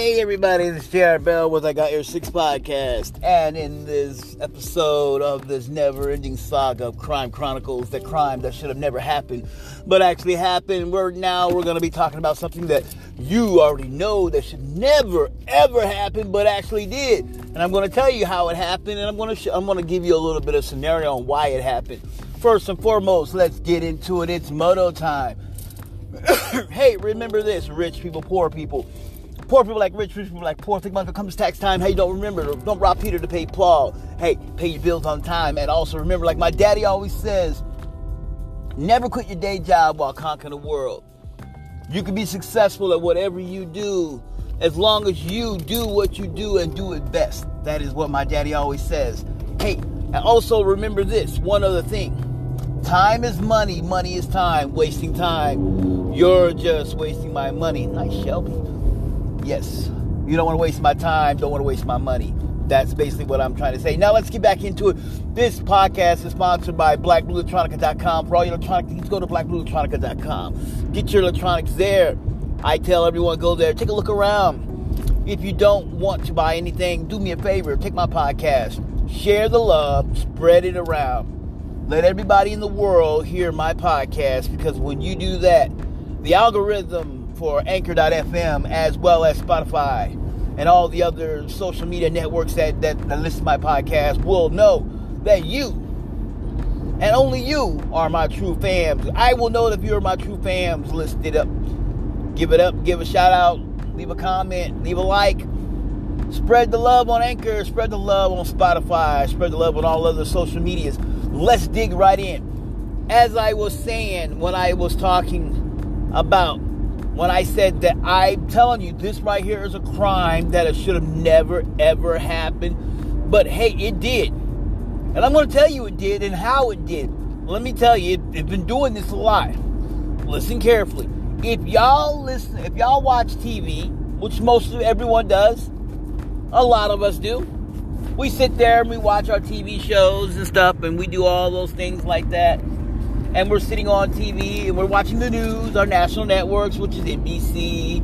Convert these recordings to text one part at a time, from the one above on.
Hey everybody, this is Jared Bell with I Got Your Six podcast. And in this episode of this never-ending saga of crime chronicles, the crime that should have never happened, but actually happened, we're now we're gonna be talking about something that you already know that should never ever happen, but actually did. And I'm gonna tell you how it happened, and I'm gonna sh- I'm gonna give you a little bit of scenario on why it happened. First and foremost, let's get into it. It's moto time. hey, remember this, rich people, poor people Poor people like rich, rich people like poor. Think about it comes tax time. Hey, don't remember, don't rob Peter to pay Paul. Hey, pay your bills on time. And also remember, like my daddy always says, never quit your day job while conquering the world. You can be successful at whatever you do as long as you do what you do and do it best. That is what my daddy always says. Hey, and also remember this one other thing time is money, money is time. Wasting time, you're just wasting my money. Nice, Shelby. Yes. You don't want to waste my time, don't want to waste my money. That's basically what I'm trying to say. Now let's get back into it. This podcast is sponsored by blackblueelectronica.com. For all your electronic needs, go to blackblueelectronica.com. Get your electronics there. I tell everyone go there, take a look around. If you don't want to buy anything, do me a favor, take my podcast, share the love, spread it around. Let everybody in the world hear my podcast because when you do that, the algorithm for Anchor.fm as well as Spotify and all the other social media networks that, that, that listen to my podcast will know that you and only you are my true fans. I will know if you're my true fans. List it up. Give it up. Give a shout out. Leave a comment. Leave a like. Spread the love on Anchor. Spread the love on Spotify. Spread the love on all other social medias. Let's dig right in. As I was saying when I was talking about when I said that I'm telling you this right here is a crime that it should have never ever happened. But hey, it did. And I'm going to tell you it did and how it did. Let me tell you, it's been doing this a lot. Listen carefully. If y'all listen, if y'all watch TV, which most of everyone does, a lot of us do. We sit there and we watch our TV shows and stuff, and we do all those things like that and we're sitting on TV and we're watching the news, our national networks, which is NBC,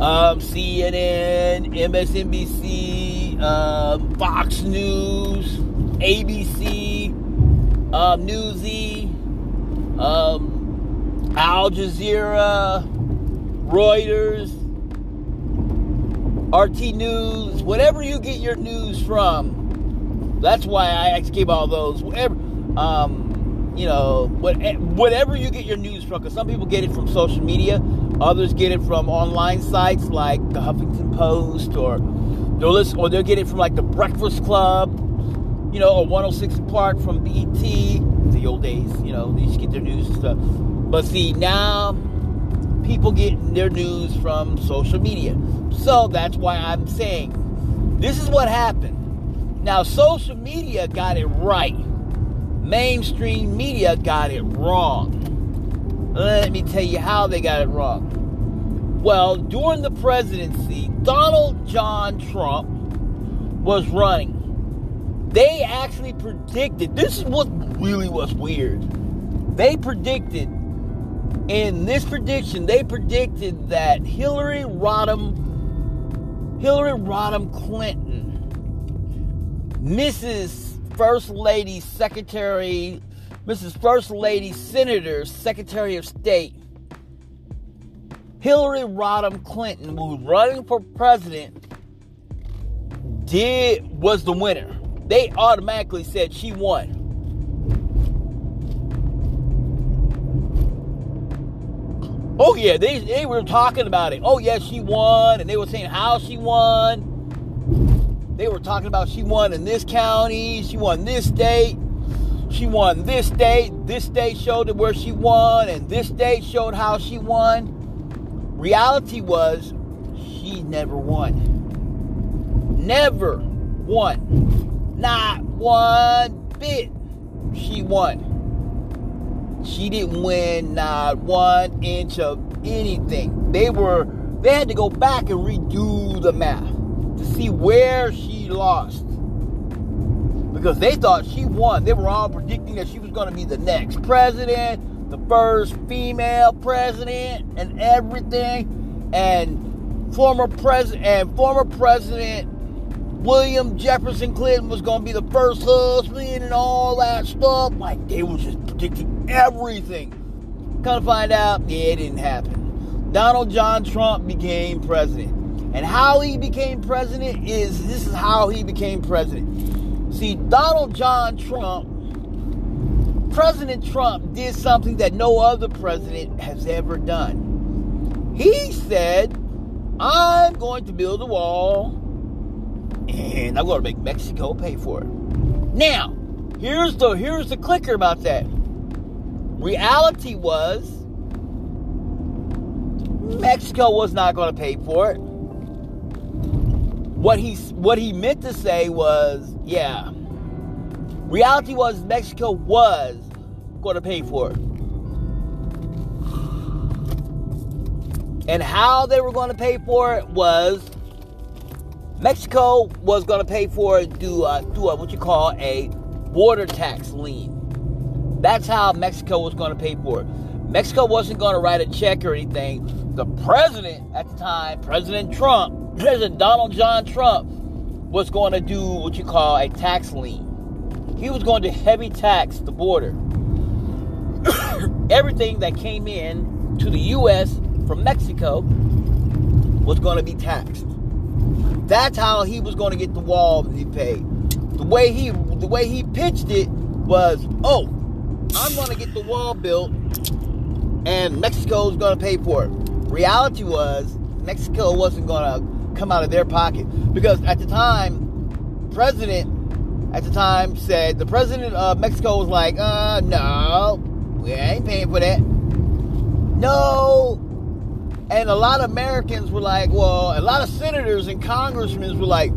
um, CNN, MSNBC, um, Fox News, ABC, um, Newsy, um, Al Jazeera, Reuters, RT News, whatever you get your news from. That's why I gave all those. Whatever. Um, you know, what, eh, whatever you get your news from, because some people get it from social media, others get it from online sites like the Huffington Post, or they'll listen, or they'll get it from like the Breakfast Club, you know, or 106 Park from BET, the old days, you know, they just get their news and stuff. But see, now people get their news from social media. So that's why I'm saying this is what happened. Now, social media got it right mainstream media got it wrong. Let me tell you how they got it wrong. Well, during the presidency, Donald John Trump was running. They actually predicted, this is what really was weird. They predicted, in this prediction, they predicted that Hillary Rodham, Hillary Rodham Clinton, Mrs. First Lady, Secretary, Mrs. First Lady, Senator, Secretary of State, Hillary Rodham Clinton, who was running for president, did was the winner. They automatically said she won. Oh yeah, they, they were talking about it. Oh yeah, she won, and they were saying how she won. They were talking about she won in this county, she won this state, she won this state, this state showed where she won, and this state showed how she won. Reality was she never won. Never won. Not one bit. She won. She didn't win not one inch of anything. They were they had to go back and redo the math see where she lost. Because they thought she won. They were all predicting that she was going to be the next president, the first female president, and everything. And former president and former president William Jefferson Clinton was going to be the first husband and all that stuff. Like they were just predicting everything. Kind of find out, yeah, it didn't happen. Donald John Trump became president. And how he became president is this is how he became president. See, Donald John Trump, President Trump did something that no other president has ever done. He said, I'm going to build a wall and I'm going to make Mexico pay for it. Now, here's the here's the clicker about that. Reality was Mexico was not going to pay for it. What he what he meant to say was, yeah. Reality was Mexico was going to pay for it. And how they were going to pay for it was Mexico was going to pay for it through, uh, through a, what you call a border tax lien. That's how Mexico was going to pay for it. Mexico wasn't going to write a check or anything. The president at the time, President Trump, President Donald John Trump, was going to do what you call a tax lien. He was going to heavy tax the border. Everything that came in to the U.S. from Mexico was going to be taxed. That's how he was going to get the wall he paid. The way he the way he pitched it was, oh, I'm going to get the wall built, and Mexico's going to pay for it. Reality was Mexico wasn't going to come out of their pocket because at the time, president at the time said the president of Mexico was like, uh, no, we ain't paying for that. No, and a lot of Americans were like, well, a lot of senators and congressmen were like,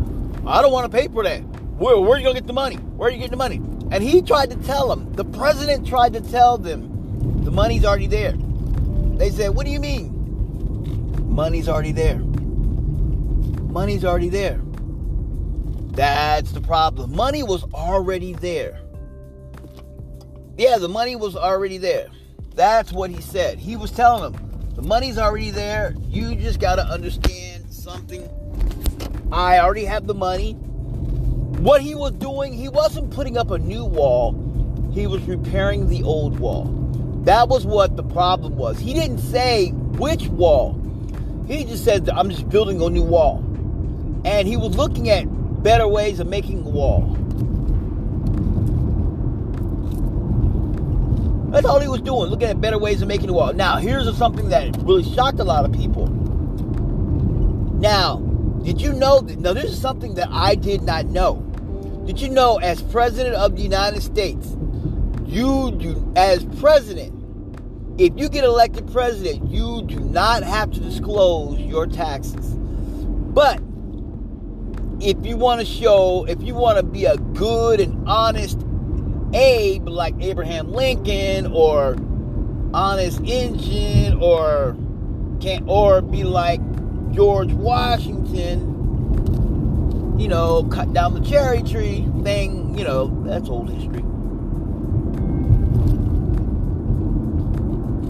I don't want to pay for that. Where, where are you going to get the money? Where are you getting the money? And he tried to tell them, the president tried to tell them, the money's already there. They said, what do you mean? Money's already there. Money's already there. That's the problem. Money was already there. Yeah, the money was already there. That's what he said. He was telling them, the money's already there. You just got to understand something. I already have the money. What he was doing, he wasn't putting up a new wall, he was repairing the old wall. That was what the problem was. He didn't say which wall, he just said, I'm just building a new wall. And he was looking at better ways of making a wall. That's all he was doing, looking at better ways of making the wall. Now, here's something that really shocked a lot of people. Now, did you know that? Now, this is something that I did not know. Did you know, as president of the United States, you do, as president, if you get elected president, you do not have to disclose your taxes. But if you want to show, if you want to be a good and honest Abe like Abraham Lincoln or Honest Injun or can or be like George Washington, you know, cut down the cherry tree thing, you know, that's old history.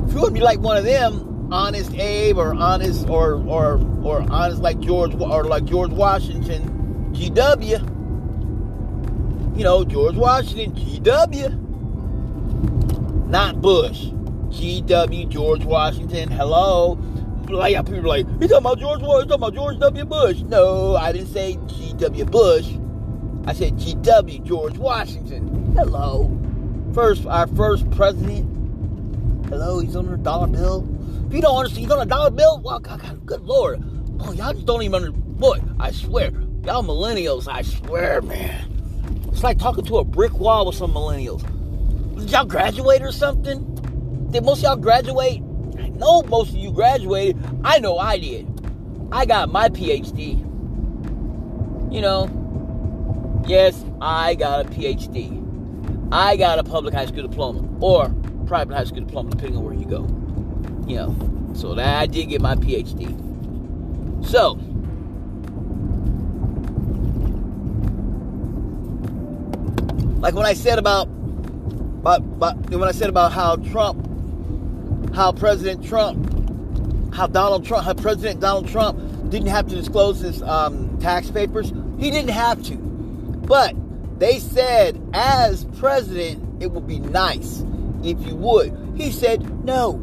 If you want to be like one of them, honest Abe or honest or or or honest like George or like George Washington, GW you know, George Washington, GW. Not Bush. GW, George Washington. Hello. Like people like, you talking about George you talking about George W. Bush. No, I didn't say GW Bush. I said GW, George Washington. Hello. First, our first president. Hello, he's on a dollar bill. You don't understand, he's on a dollar bill. Well, God, God, good lord. Oh, y'all just don't even understand. Boy, I swear. Y'all millennials, I swear, man. It's like talking to a brick wall with some millennials. Did y'all graduate or something? Did most y'all graduate? I know most of you graduated. I know I did. I got my PhD. You know, yes, I got a PhD. I got a public high school diploma or private high school diploma, depending on where you go. You know, so that I did get my PhD. So, Like when I said about, about, about when I said about how Trump, how President Trump, how Donald Trump, how President Donald Trump didn't have to disclose his um, tax papers. He didn't have to. But they said, as president, it would be nice if you would. He said no.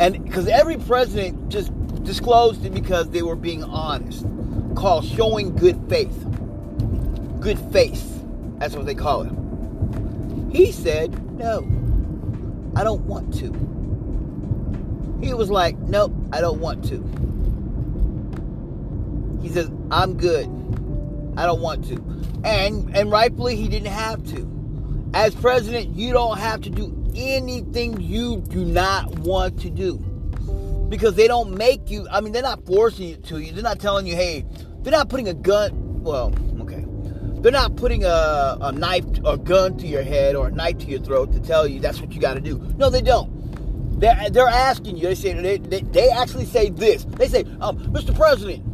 And because every president just disclosed it because they were being honest, called showing good faith. Good faith, that's what they call it. He said, no, I don't want to. He was like, nope, I don't want to. He says, I'm good. I don't want to. And and rightfully he didn't have to. As president, you don't have to do anything you do not want to do. Because they don't make you, I mean, they're not forcing it to you. They're not telling you, hey, they're not putting a gun, well, okay. They're not putting a, a knife or gun to your head or a knife to your throat to tell you that's what you got to do. No, they don't. They're, they're asking you. They say they, they, they actually say this. They say, um, Mr. President,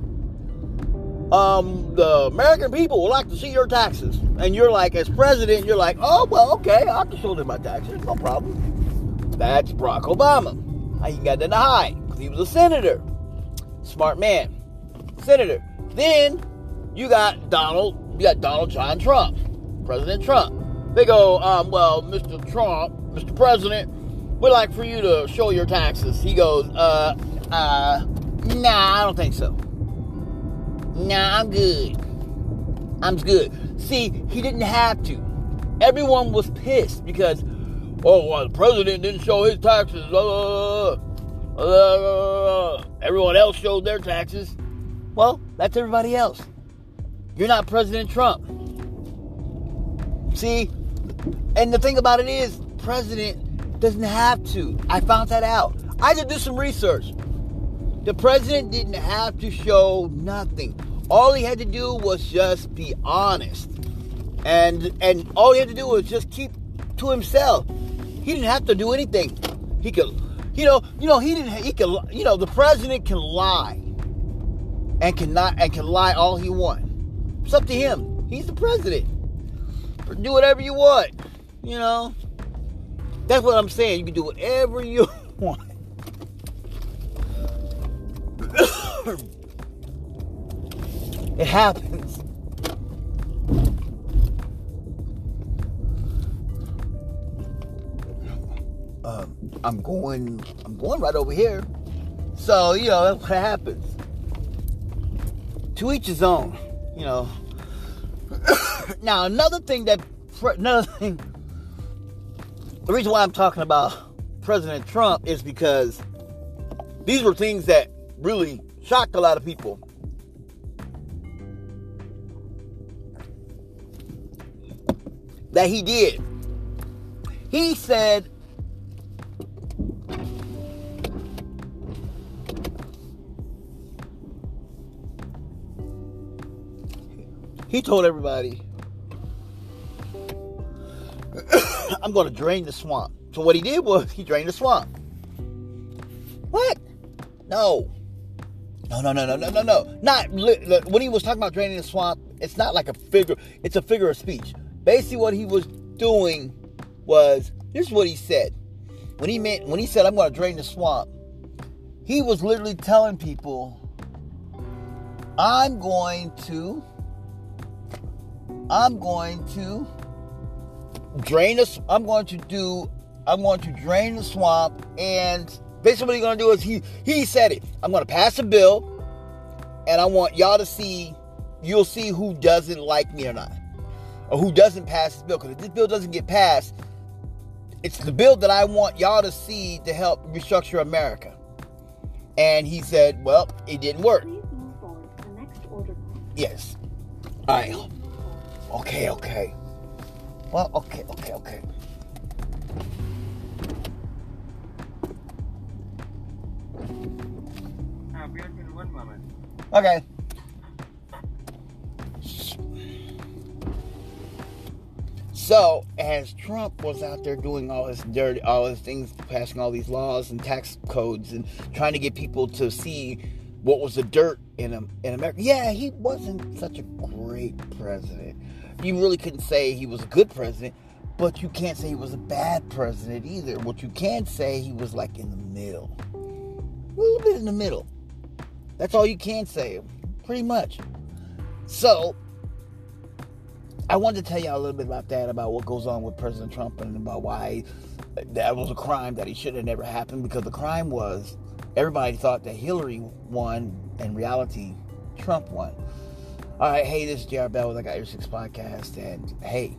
um, the American people would like to see your taxes. And you're like, as president, you're like, oh, well, okay, I can show them my taxes, no problem. That's Barack Obama. He got nothing to hide because he was a senator. Smart man. Senator. Then you got Donald, you got Donald John Trump, President Trump. They go, um, well, Mr. Trump, Mr. President, we'd like for you to show your taxes. He goes, uh, uh, nah, I don't think so. Nah, I'm good. I'm good. See, he didn't have to. Everyone was pissed because, oh, well, the president didn't show his taxes. Uh, uh, everyone else showed their taxes. Well, that's everybody else. You're not President Trump. See? And the thing about it is, president doesn't have to. I found that out. I did do some research. The president didn't have to show nothing. All he had to do was just be honest. And and all he had to do was just keep to himself. He didn't have to do anything. He could you know, you know, he didn't he could you know, the president can lie and cannot and can lie all he wants. It's up to him. He's the president. Do whatever you want. You know. That's what I'm saying. You can do whatever you want. It happens. Uh, I'm going. I'm going right over here. So you know that's what happens. To each his own. You know. now another thing that another thing. The reason why I'm talking about President Trump is because these were things that really shocked a lot of people. That he did. He said, he told everybody, I'm going to drain the swamp. So what he did was he drained the swamp. What? No. No, no, no, no, no, no, no. Not when he was talking about draining the swamp. It's not like a figure. It's a figure of speech basically what he was doing was this is what he said. When he meant when he said i'm going to drain the swamp he was literally telling people i'm going to i'm going to drain the i'm going to do i'm going to drain the swamp and basically what he's going to do is he he said it i'm going to pass a bill and i want y'all to see you'll see who doesn't like me or not or who doesn't pass this bill. Because if this bill doesn't get passed, it's the bill that I want y'all to see to help restructure America. And he said, well, it didn't work. Yes. All right. Okay, okay. Well, okay, okay, okay. Okay. So, as Trump was out there doing all his dirty, all his things, passing all these laws and tax codes and trying to get people to see what was the dirt in in America, yeah, he wasn't such a great president. You really couldn't say he was a good president, but you can't say he was a bad president either. What you can say, he was like in the middle, a little bit in the middle. That's all you can say, pretty much. So, I wanted to tell y'all a little bit about that, about what goes on with President Trump and about why that was a crime that he should have never happened. Because the crime was everybody thought that Hillary won, in reality, Trump won. All right, hey, this is JR Bell with I Got Your Six podcast, and hey,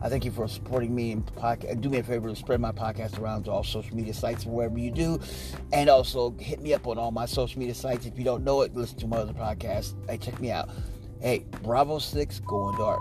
I thank you for supporting me and. Do me a favor to spread my podcast around to all social media sites wherever you do, and also hit me up on all my social media sites. If you don't know it, listen to my other podcast. Hey, check me out. Hey, Bravo Six going dark.